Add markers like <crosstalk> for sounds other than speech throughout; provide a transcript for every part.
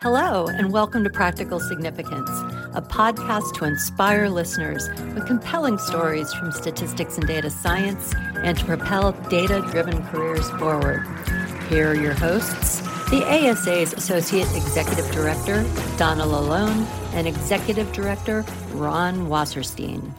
Hello, and welcome to Practical Significance, a podcast to inspire listeners with compelling stories from statistics and data science and to propel data driven careers forward. Here are your hosts the ASA's Associate Executive Director, Donna LaLonde, and Executive Director, Ron Wasserstein.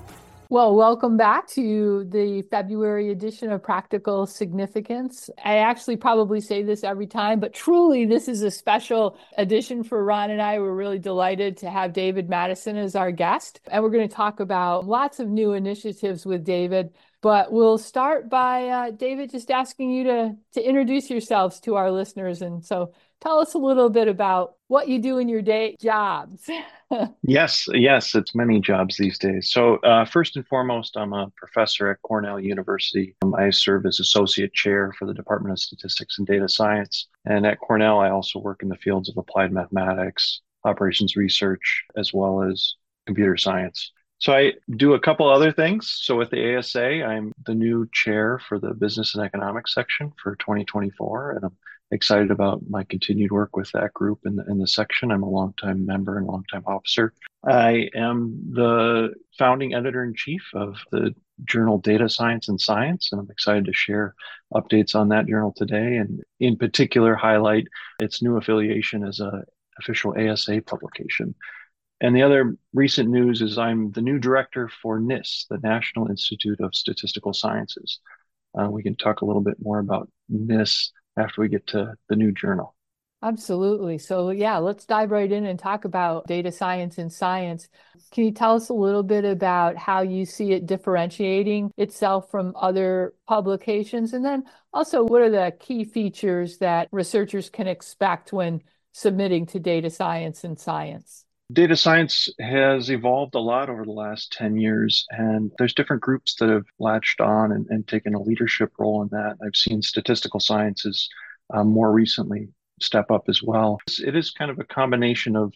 Well, welcome back to the February edition of Practical Significance. I actually probably say this every time, but truly, this is a special edition for Ron and I. We're really delighted to have David Matteson as our guest. And we're going to talk about lots of new initiatives with David. But we'll start by uh, David just asking you to, to introduce yourselves to our listeners. And so tell us a little bit about what you do in your day jobs. <laughs> yes, yes, it's many jobs these days. So, uh, first and foremost, I'm a professor at Cornell University. Um, I serve as associate chair for the Department of Statistics and Data Science. And at Cornell, I also work in the fields of applied mathematics, operations research, as well as computer science. So I do a couple other things. So with the ASA, I'm the new chair for the business and economics section for 2024, and I'm excited about my continued work with that group in the, in the section. I'm a longtime member and longtime officer. I am the founding editor in chief of the journal Data Science in Science, and I'm excited to share updates on that journal today, and in particular highlight its new affiliation as a official ASA publication. And the other recent news is I'm the new director for NISS, the National Institute of Statistical Sciences. Uh, we can talk a little bit more about NISS after we get to the new journal. Absolutely. So, yeah, let's dive right in and talk about data science in science. Can you tell us a little bit about how you see it differentiating itself from other publications? And then also, what are the key features that researchers can expect when submitting to data science in science? Data science has evolved a lot over the last 10 years, and there's different groups that have latched on and, and taken a leadership role in that. I've seen statistical sciences um, more recently step up as well. It is kind of a combination of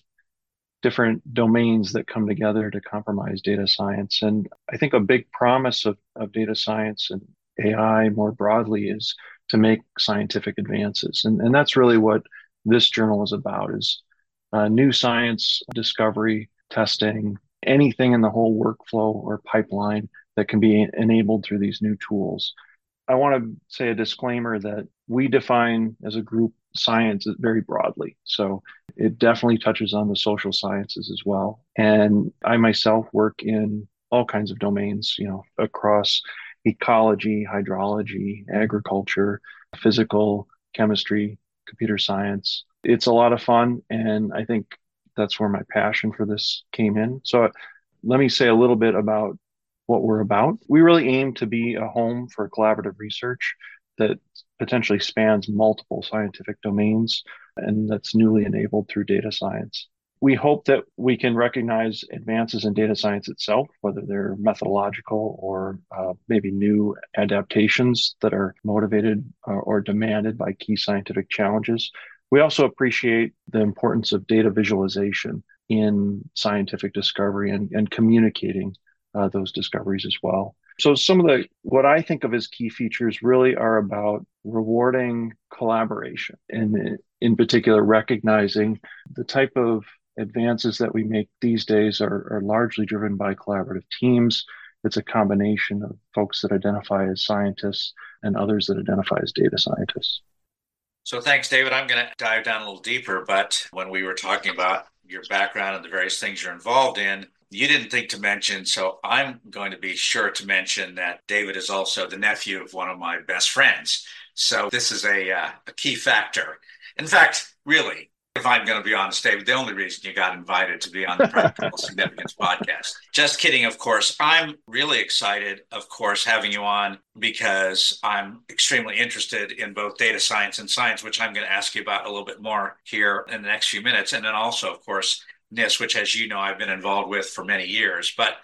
different domains that come together to compromise data science. And I think a big promise of, of data science and AI more broadly is to make scientific advances. And, and that's really what this journal is about is uh, new science discovery, testing, anything in the whole workflow or pipeline that can be enabled through these new tools. I want to say a disclaimer that we define as a group science very broadly. So it definitely touches on the social sciences as well. And I myself work in all kinds of domains, you know, across ecology, hydrology, agriculture, physical, chemistry, computer science, it's a lot of fun. And I think that's where my passion for this came in. So let me say a little bit about what we're about. We really aim to be a home for collaborative research that potentially spans multiple scientific domains and that's newly enabled through data science. We hope that we can recognize advances in data science itself, whether they're methodological or uh, maybe new adaptations that are motivated or, or demanded by key scientific challenges we also appreciate the importance of data visualization in scientific discovery and, and communicating uh, those discoveries as well. So some of the what I think of as key features really are about rewarding collaboration and in particular recognizing the type of advances that we make these days are, are largely driven by collaborative teams. It's a combination of folks that identify as scientists and others that identify as data scientists. So thanks, David. I'm going to dive down a little deeper. But when we were talking about your background and the various things you're involved in, you didn't think to mention. So I'm going to be sure to mention that David is also the nephew of one of my best friends. So this is a, uh, a key factor. In fact, really, if I'm going to be honest, David, the only reason you got invited to be on the Practical <laughs> Significance podcast. Just kidding, of course. I'm really excited, of course, having you on because I'm extremely interested in both data science in science, which I'm going to ask you about a little bit more here in the next few minutes. And then also, of course, NISS, which, as you know, I've been involved with for many years. But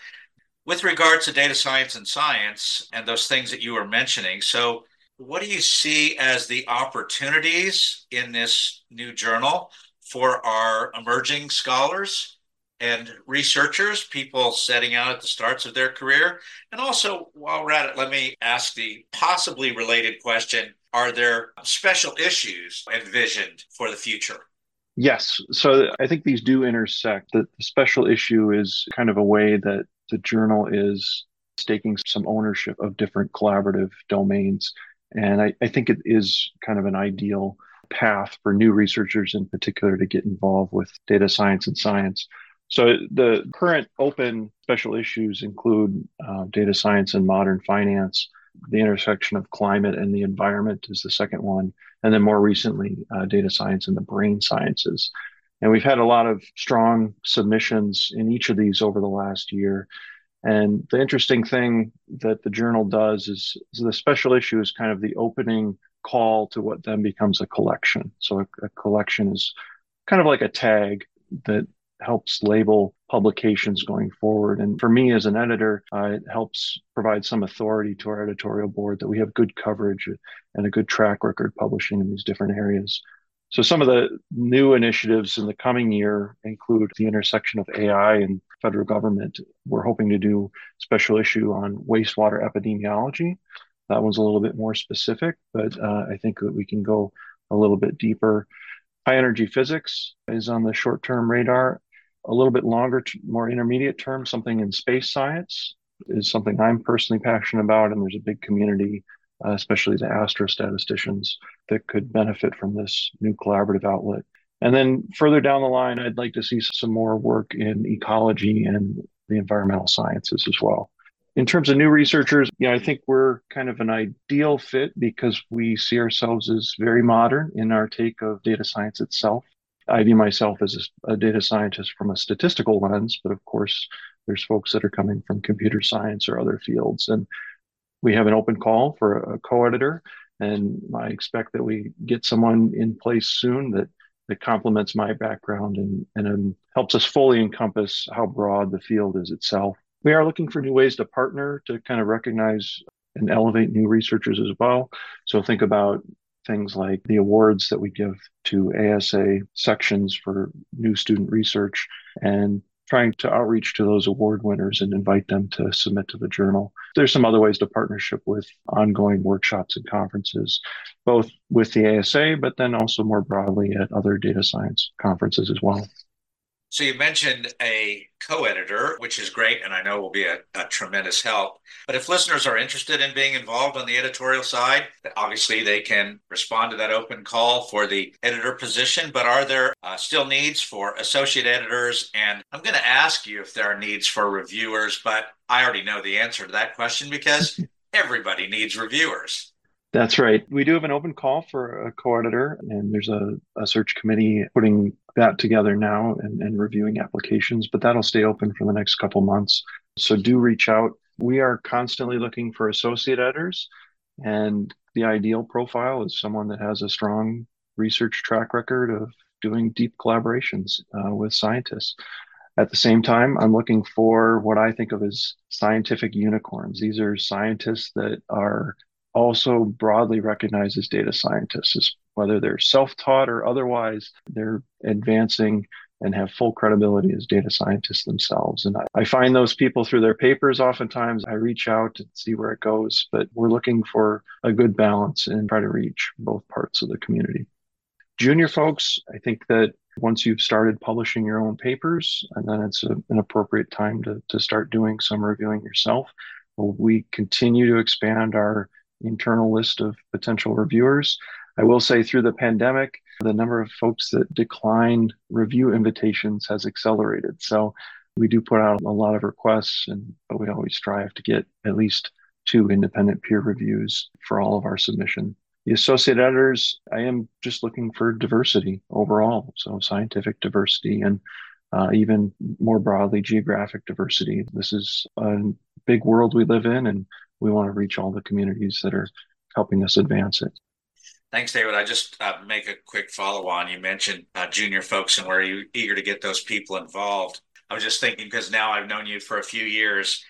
with regards to data science in science and those things that you were mentioning, so what do you see as the opportunities in this new journal for our emerging scholars and researchers, people setting out at the starts of their career? And also, while we're at it, let me ask the possibly related question Are there special issues envisioned for the future? Yes. So I think these do intersect. The, special issue is kind of a way that the journal is taking some ownership of different collaborative domains. And I, I think it is kind of an ideal path for new researchers in particular to get involved with data science in science. So the current open special issues include uh, data science and modern finance, the intersection of climate and the environment is the second one, and then more recently, uh, data science and the brain sciences. And we've had a lot of strong submissions in each of these over the last year. And the interesting thing that the journal does is, is the special issue is kind of the opening call to what then becomes a collection. So a, a collection is kind of like a tag that helps label publications going forward. And for me as an editor, uh, it helps provide some authority to our editorial board that we have good coverage and a good track record publishing in these different areas. So some of the new initiatives in the coming year include the intersection of AI and federal government. We're hoping to do special issue on wastewater epidemiology. That one's a little bit more specific, but uh, I think that we can go a little bit deeper. High energy physics is on the short term radar. A little bit longer, more intermediate term, something in space science is something I'm personally passionate about, and there's a big community uh, especially the astrostatisticians that could benefit from this new collaborative outlet. And then further down the line, I'd like to see some more work in ecology and the environmental sciences as well. In terms of new researchers, you know, I think we're kind of an ideal fit because we see ourselves as very modern in our take of data science itself. I view myself as a, a data scientist from a statistical lens, but of course, there's folks that are coming from computer science or other fields. And we have an open call for a co-editor, and I expect that we get someone in place soon that that complements my background and and um, helps us fully encompass how broad the field is itself. We are looking for new ways to partner to kind of recognize and elevate new researchers as well. So think about things like the awards that we give to ASA sections for new student research and trying to outreach to those award winners and invite them to submit to the journal. There's some other ways to partnership with ongoing workshops and conferences, both with the ASA, but then also more broadly at other data science conferences as well. So you mentioned a co-editor, which is great, and I know will be a, a, tremendous help. But if listeners are interested in being involved on the editorial side, obviously they can respond to that open call for the editor position. But are there uh, still needs for associate editors? And I'm going to ask you if there are needs for reviewers, but I already know the answer to that question because <laughs> everybody needs reviewers. That's right. We do have an open call for a co-editor, and there's a, a search committee putting that together now and, and reviewing applications, but that'll stay open for the next couple months. So do reach out. We are constantly looking for associate editors, and the ideal profile is someone that has a strong research track record of doing deep collaborations uh, with scientists. At the same time, I'm looking for what I think of as scientific unicorns. These are scientists that are also broadly recognized as data scientists, whether they're self taught or otherwise, they're advancing and have full credibility as data scientists themselves. And I, I, find those people through their papers oftentimes. I reach out and see where it goes, but we're looking for a good balance and try to reach both parts of the community. Junior folks, I think that once you've started publishing your own papers, and then it's a, an appropriate time to, to start doing some reviewing yourself. We continue to expand our internal list of potential reviewers. I will say through the pandemic, the number of folks that decline review invitations has accelerated. So we do put out a lot of requests, and but we always strive to get at least two independent peer reviews for all of our submission. The associate editors, I am just looking for diversity overall, so scientific diversity and uh, even more broadly geographic diversity. This is a big world we live in, and we want to reach all the communities that are helping us advance it. Thanks, David. I just uh, make a quick follow on. You mentioned uh, junior folks and where you eager to get those people involved. I was just thinking because now I've known you for a few years.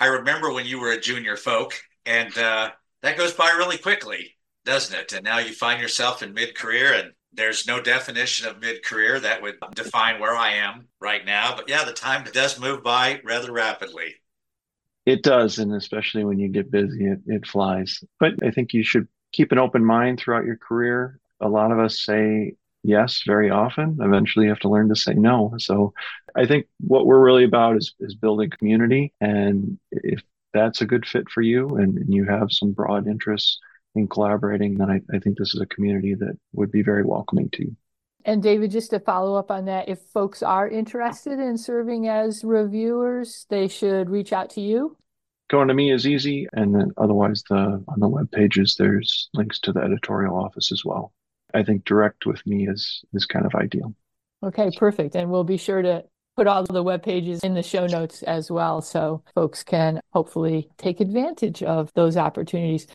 I remember when you were a junior folk, and uh, that goes by really quickly, doesn't it? And now you find yourself in mid career, and there's no definition of mid career that would define where I am right now. But yeah, the time does move by rather rapidly. It does, and especially when you get busy, it, it flies. But I think you should keep an open mind throughout your career. A lot of us say yes very often. Eventually, you have to learn to say no. So, I think what we're really about is is building community, and if that's a good fit for you, and, and you have some broad interests in collaborating, then I, I think this is a community that would be very welcoming to you. And David, just to follow up on that, if folks are interested in serving as reviewers, they should reach out to you. Going to me is easy, and then otherwise, the on the web pages there's links to the editorial office as well. I think direct with me is is kind of ideal. Okay, perfect. And we'll be sure to put all the web pages in the show notes as well, so folks can hopefully take advantage of those opportunities.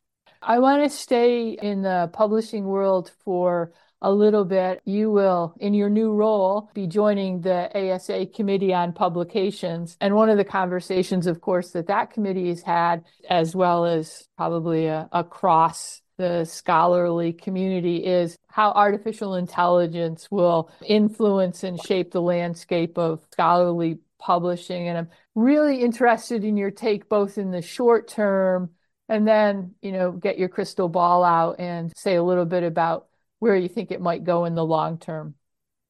I want to stay in the publishing world for a little bit, you will, in your new role, be joining the ASA Committee on Publications. And one of the conversations, of course, that that committee has had, as well as probably a, across the scholarly community, is how artificial intelligence will influence and shape the landscape of scholarly publishing. And I'm really interested in your take both in the short term and then, you know, get your crystal ball out and say a little bit about where you think it might go in the long term?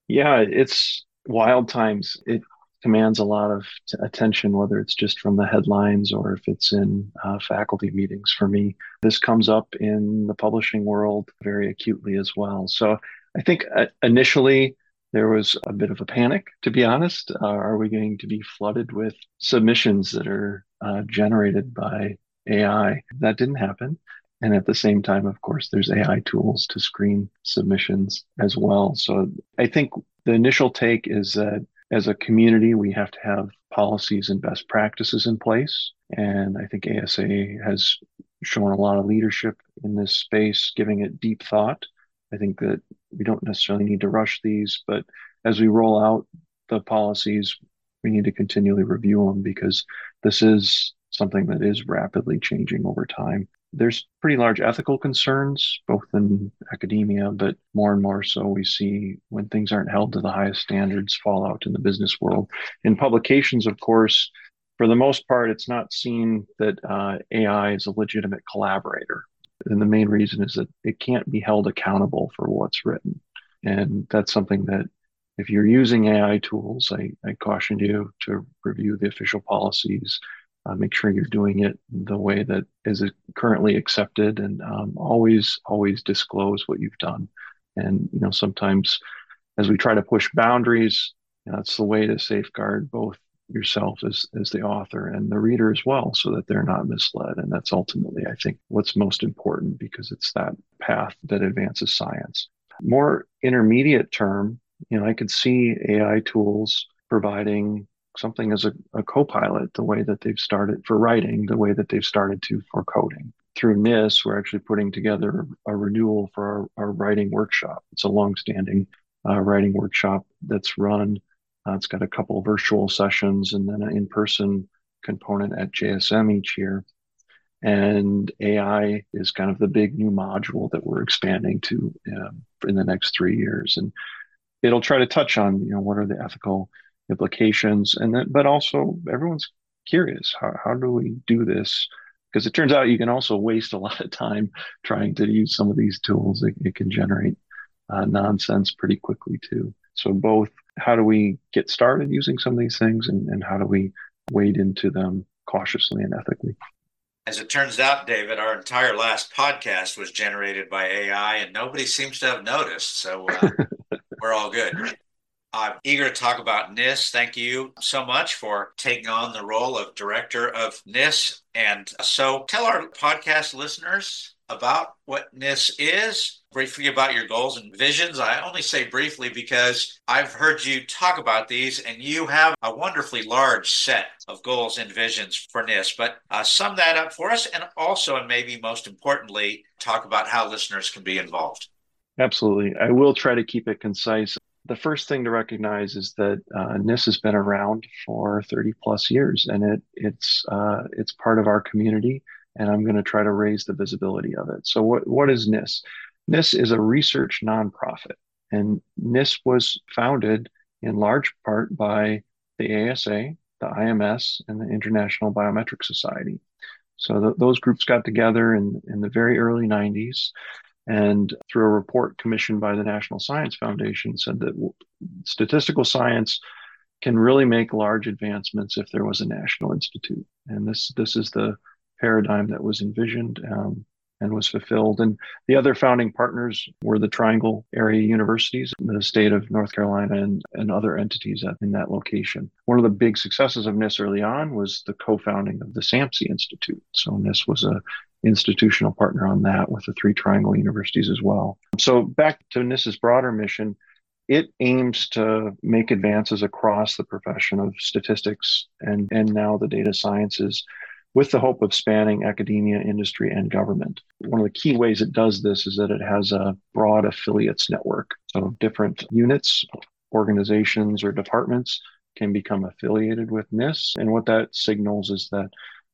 Yeah, it's wild times. It commands a lot of t- attention, whether it's just from the headlines or if it's in uh, faculty meetings for me. This comes up in the publishing world very acutely as well. So I think uh, initially there was a bit of a panic, to be honest. Uh, are we going to be flooded with submissions that are uh, generated by AI? That didn't happen. And at the same time, of course, there's AI tools to screen submissions as well. So I think the initial take is that as a community, we have to have policies and best practices in place. And I think ASA has shown a lot of leadership in this space, giving it deep thought. I think that we don't necessarily need to rush these, but as we roll out the policies, we need to continually review them because this is something that is rapidly changing over time there's pretty large ethical concerns, both in academia, but more and more so we see when things aren't held to the highest standards fall out in the business world. In publications, of course, for the most part, it's not seen that uh, AI is a legitimate collaborator. And the main reason is that it can't be held accountable for what's written. And that's something that if you're using AI tools, I, I caution you to review the official policies, uh, make sure you're doing it the way that is currently accepted and um, always always disclose what you've done. And you know sometimes as we try to push boundaries you know, that's the way to safeguard both yourself as as the author and the reader as well so that they're not misled. And that's ultimately i think what's most important because it's that path that advances science. More intermediate term you know i could see ai tools providing something as a, a co-pilot the way that they've started for writing the way that they've started to for coding through NISS, we're actually putting together a renewal for our, our writing workshop. It's a long-standing uh, writing workshop that's run. Uh, it's got a couple virtual sessions and then an in-person component at JSM each year. And AI is kind of the big new module that we're expanding to um, in the next three years. And it'll try to touch on, you know, what are the ethical implications and then but also everyone's curious how, how do we do this because it turns out you can also waste a lot of time trying to use some of these tools it, it can generate uh, nonsense pretty quickly too so both how do we get started using some of these things and, and how do we wade into them cautiously and ethically as it turns out, David, our entire last podcast was generated by AI, and nobody seems to have noticed. So uh, <laughs> we're all good. I'm eager to talk about NISS. Thank you so much for taking on the role of director of NISS. And so tell our podcast listeners about what NISS is, briefly about your goals and visions. I only say briefly because I've heard you talk about these and you have a wonderfully large set of goals and visions for NISS. But uh, sum that up for us and also, and maybe most importantly, talk about how listeners can be involved. Absolutely. I will try to keep it concise the first thing to recognize is that uh, has been around for 30 plus years, and it it's uh, it's part of our community. And I'm going to try to raise the visibility of it. So, what what is NISS? NISS is a research nonprofit, and NISS was founded in large part by the ASA, the IMS, and the International Biometric Society. So th- those groups got together in, in the very early 90s And through a report commissioned by the National Science Foundation, said that statistical science can really make large advancements if there was a national institute. And this this is the paradigm that was envisioned um, and was fulfilled. And the other founding partners were the Triangle area universities the state of North Carolina and, and other entities in that location. One of the big successes of NISS early on was the co-founding of the SAMSI Institute. So NISS was a institutional partner on that with the three Triangle universities as well. So back to NISS's broader mission, it aims to make advances across the profession of statistics and, and now the data sciences with the hope of spanning academia, industry, and government. One of the key ways it does this is that it has a broad affiliates network. So different units, organizations, or departments can become affiliated with NISS. And what that signals is that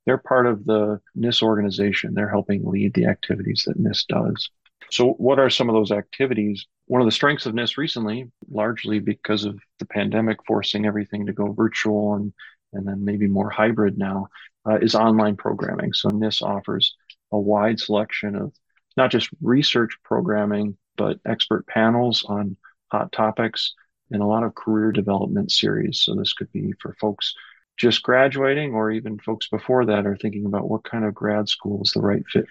they're part of the NISS organization. They're helping lead the activities that NISS does. So, what are some of those activities? One of the strengths of NISS recently, largely because of the pandemic forcing everything to go virtual and, and then maybe more hybrid now, uh, is online programming. So, NISS offers a wide selection of not just research programming, but expert panels on hot topics and a lot of career development series. So, this could be for folks just graduating or even folks before that are thinking about what kind of grad school is the right fit.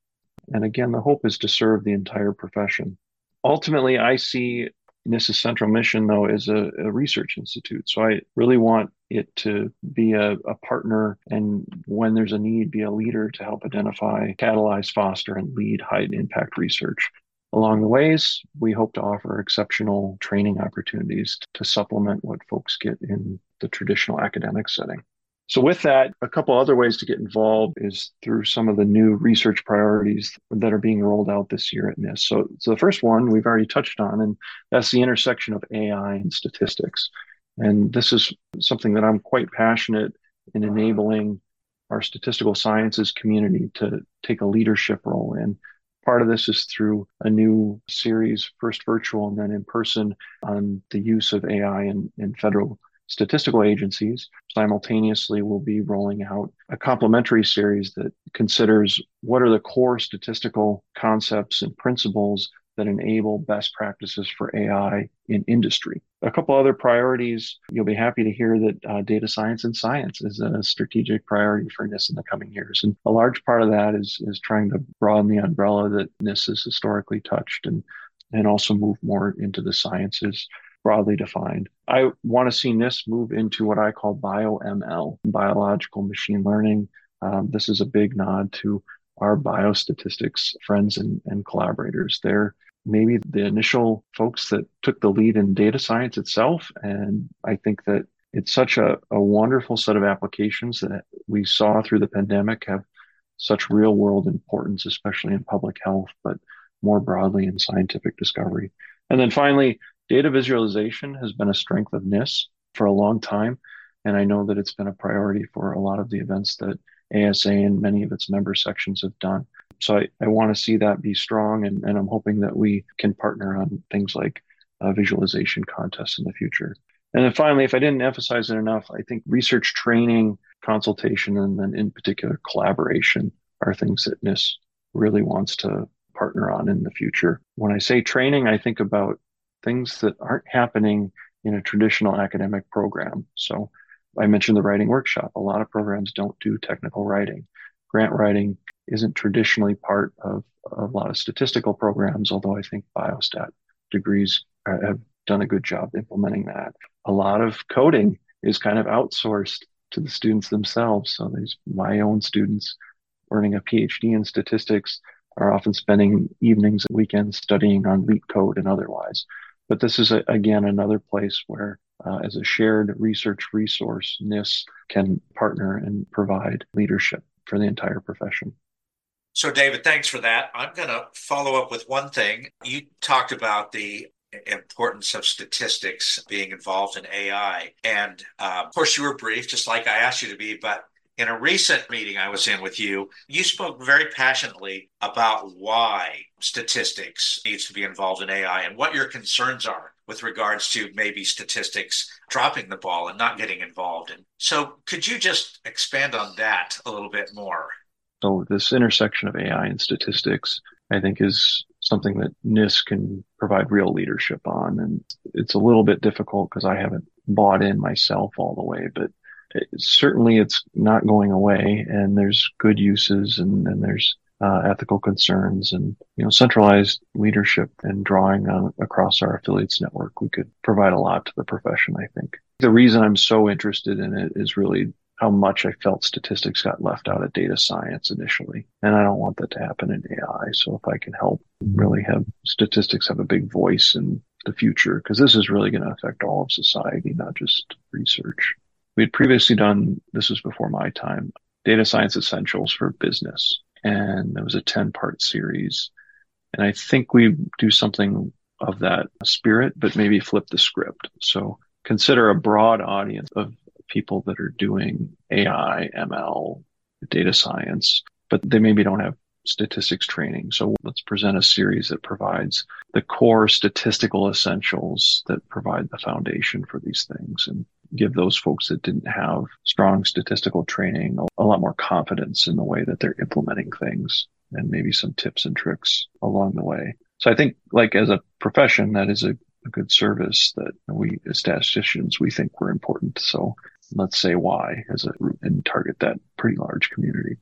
And again, the hope is to serve the entire profession. Ultimately, I see NISS's central mission, though, is a, a, research institute. So I really want it to be a, a, partner and when there's a need, be a leader to help identify, catalyze, foster, and lead high impact research. Along the ways, we hope to offer exceptional training opportunities to supplement what folks get in the traditional academic setting. So, with that, a couple other ways to get involved is through some of the new research priorities that are being rolled out this year at NISS. So, so the first one we've already touched on, and that's the intersection of AI and statistics. And this is something that I'm quite passionate in enabling our statistical sciences community to take a leadership role in. Part of this is through a new series, first virtual and then in person, on the use of AI in, in federal statistical agencies. Simultaneously, we'll be rolling out a complementary series that considers what are the core statistical concepts and principles that enable best practices for AI in industry. A couple other priorities, you'll be happy to hear that uh, data science in science is a strategic priority for NISS in the coming years. And a large part of that is, is trying to broaden the umbrella that NISS has historically touched and, and also move more into the sciences broadly defined. I want to see NISS move into what I call bio-ML, biological machine learning. Um, this is a big nod to our biostatistics friends and, and collaborators. They're maybe the initial folks that took the lead in data science itself. And I think that it's such a, a wonderful set of applications that we saw through the pandemic have such real world importance, especially in public health, but more broadly in scientific discovery. And then finally, Data visualization has been a strength of NISS for a long time. And I know that it's been a priority for a lot of the events that ASA and many of its member sections have done. So I, I want to see that be strong. And, and I'm hoping that we can partner on things like uh, visualization contests in the future. And then finally, if I didn't emphasize it enough, I think research training, consultation, and then in particular collaboration are things that NISS really wants to partner on in the future. When I say training, I think about things that aren't happening in a traditional academic program. So I mentioned the writing workshop. A lot of programs don't do technical writing. Grant writing isn't traditionally part of a lot of statistical programs, although I think biostat degrees have done a good job implementing that. A lot of coding is kind of outsourced to the students themselves. So these my own students earning a PhD in statistics are often spending evenings and weekends studying on LeetCode and otherwise. But this is, a, again, another place where, uh, as a shared research resource, NISS can partner and provide leadership for the entire profession. So, David, thanks for that. I'm going to follow up with one thing. You talked about the importance of statistics being involved in AI. And uh, of course, you were brief, just like I asked you to be, but in a recent meeting I was in with you, you spoke very passionately about why statistics needs to be involved in AI and what your concerns are with regards to maybe statistics dropping the ball and not getting involved in. So could you just expand on that a little bit more? So this intersection of AI and statistics, I think is something that NISS can provide real leadership on. And it's a little bit difficult because I haven't bought in myself all the way, but certainly it's not going away and there's good uses and, and there's uh, ethical concerns and you know centralized leadership and drawing on across our affiliates network we could provide a lot to the profession i think the reason i'm so interested in it is really how much I felt statistics got left out of data science initially. And I don't want that to happen in AI. So if I can help really have statistics have a big voice in the future, because this is really going to affect all of society, not just research. We had previously done, this was before my time, data science essentials for business. And there was a 10 part series. And I think we do something of that spirit, but maybe flip the script. So consider a broad audience of people that are doing AI, ML, data science, but they maybe don't have statistics training. So let's present a series that provides the core statistical essentials that provide the foundation for these things and give those folks that didn't have strong statistical training a lot more confidence in the way that they're implementing things and maybe some tips and tricks along the way. So I think like as a profession, that is a, a good service that we as statisticians, we think we're important. So let's say why as a and target that pretty large community.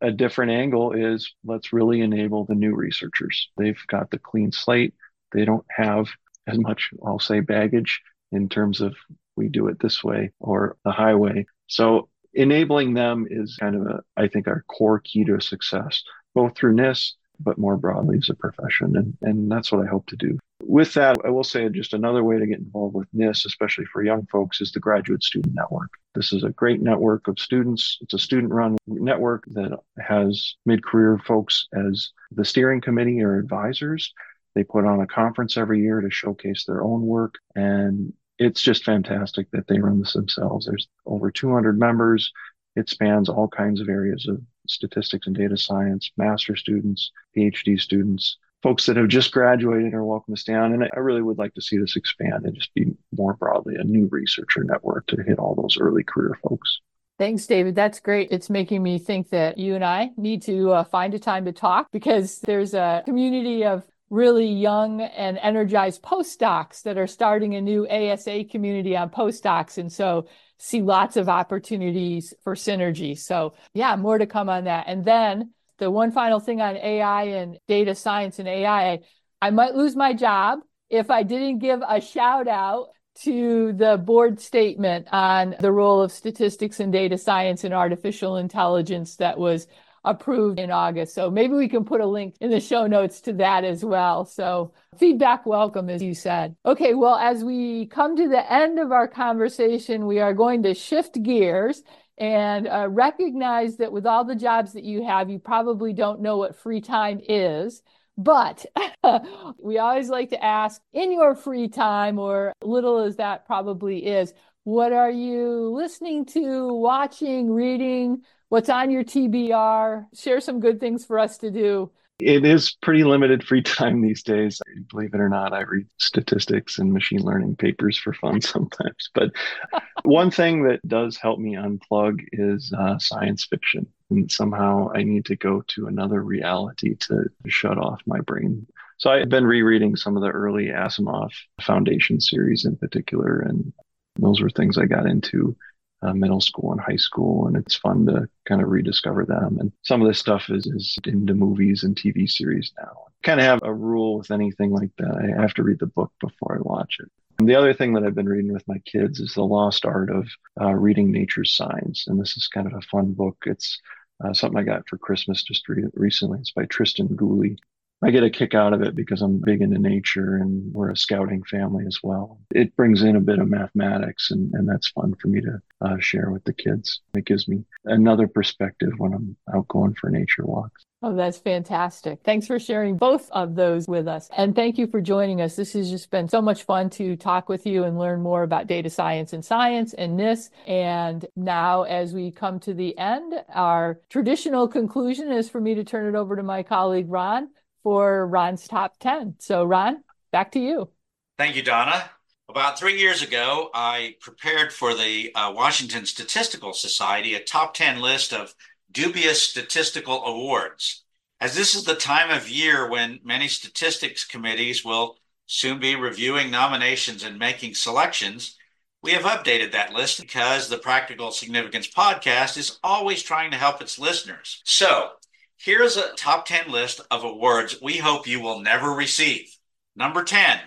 A different angle is let's really enable the new researchers. They've got the clean slate. They don't have as much, I'll say, baggage in terms of we do it this way or the highway. So enabling them is kind of a, I think, our core key to success, both through NISS, but more broadly as a profession. And, and that's what I hope to do with that, I will say just another way to get involved with NISS, especially for young folks, is the Graduate Student Network. This is a great network of students. It's a student run network that has mid career folks as the steering committee or advisors. They put on a conference every year to showcase their own work. And it's just fantastic that they run this themselves. There's over 200 members. It spans all kinds of areas of statistics and data science, master students, PhD students, folks that have just graduated are welcome to stay on. And I really would like to see this expand and just be more broadly a new researcher network to hit all those early career folks. Thanks, David. That's great. It's making me think that you and I need to uh, find a time to talk because there's a community of really young and energized postdocs that are starting a new ASA community on postdocs. And so see lots of opportunities for synergy. So yeah, more to come on that. And then the one final thing on AI and data science and AI, I might lose my job if I didn't give a shout out to the board statement on the role of statistics and data science and artificial intelligence that was approved in August. So maybe we can put a link in the show notes to that as well. So feedback welcome, as you said. Okay, well, as we come to the end of our conversation, we are going to shift gears and uh, recognize that with all the jobs that you have, you probably don't know what free time is. But <laughs> we always like to ask in your free time, or little as that probably is, what are you listening to, watching, reading? What's on your TBR? Share some good things for us to do it is pretty limited free time these days. Believe it or not, I read statistics and machine learning papers for fun <laughs> sometimes. But <laughs> one thing that does help me unplug is uh, science fiction. And somehow I need to go to another reality to shut off my brain. So I've been rereading some of the early Asimov Foundation series in particular. And those were things I got into uh, middle school and high school, and it's fun to kind of rediscover them. And some of this stuff is, is into movies and TV series now. Kind of have a rule with anything like that. I have to read the book before I watch it. And the other thing that I've been reading with my kids is The Lost Art of uh, Reading Nature's Signs. And this is kind of a fun book. It's uh, something I got for Christmas just re- recently. It's by Tristan Gooley. I get a kick out of it because I'm big into nature and we're a scouting family as well. It brings in a bit of mathematics and, and that's fun for me to uh, share with the kids. It gives me another perspective when I'm out going for nature walks. Oh, that's fantastic. Thanks for sharing both of those with us. And thank you for joining us. This has just been so much fun to talk with you and learn more about data science in science and this. And now, as we come to the end, our traditional conclusion is for me to turn it over to my colleague, Ron, for Ron's top 10. So, Ron, back to you. Thank you, Donna. About three years ago, I prepared for the uh, Washington Statistical Society a top 10 list of dubious statistical awards. As this is the time of year when many statistics committees will soon be reviewing nominations and making selections, we have updated that list because the Practical Significance podcast is always trying to help its listeners. So, here's a top 10 list of awards we hope you will never receive. Number 10,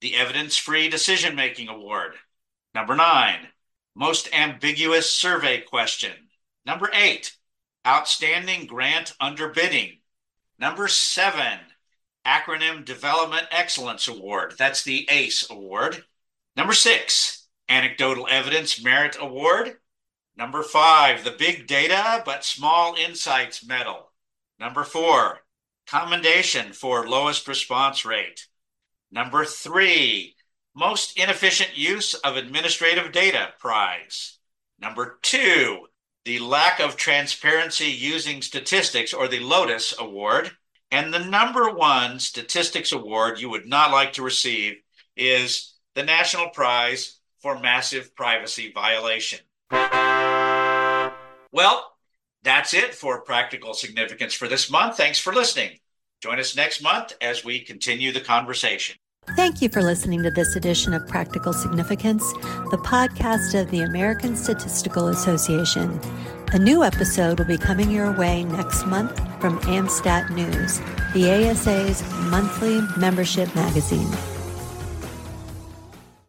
the Evidence Free Decision Making Award. Number 9, Most Ambiguous Survey Question. Number 8, Outstanding Grant Underbidding. Number 7, Acronym Development Excellence Award. That's the ACE Award. Number 6, Anecdotal Evidence Merit Award. Number five, the Big Data but Small Insights Medal. Number four, Commendation for Lowest Response Rate. Number three, Most Inefficient Use of Administrative Data Prize. Number two, the Lack of Transparency Using Statistics or the Lotus Award. And the number one statistics award you would not like to receive is the National Prize for massive privacy violation. Well, that's it for practical significance for this month. Thanks for listening. Join us next month as we continue the conversation. Thank you for listening to this edition of Practical Significance, the podcast of the American Statistical Association. A new episode will be coming your way next month from AMSTAT News, the ASA's monthly membership magazine.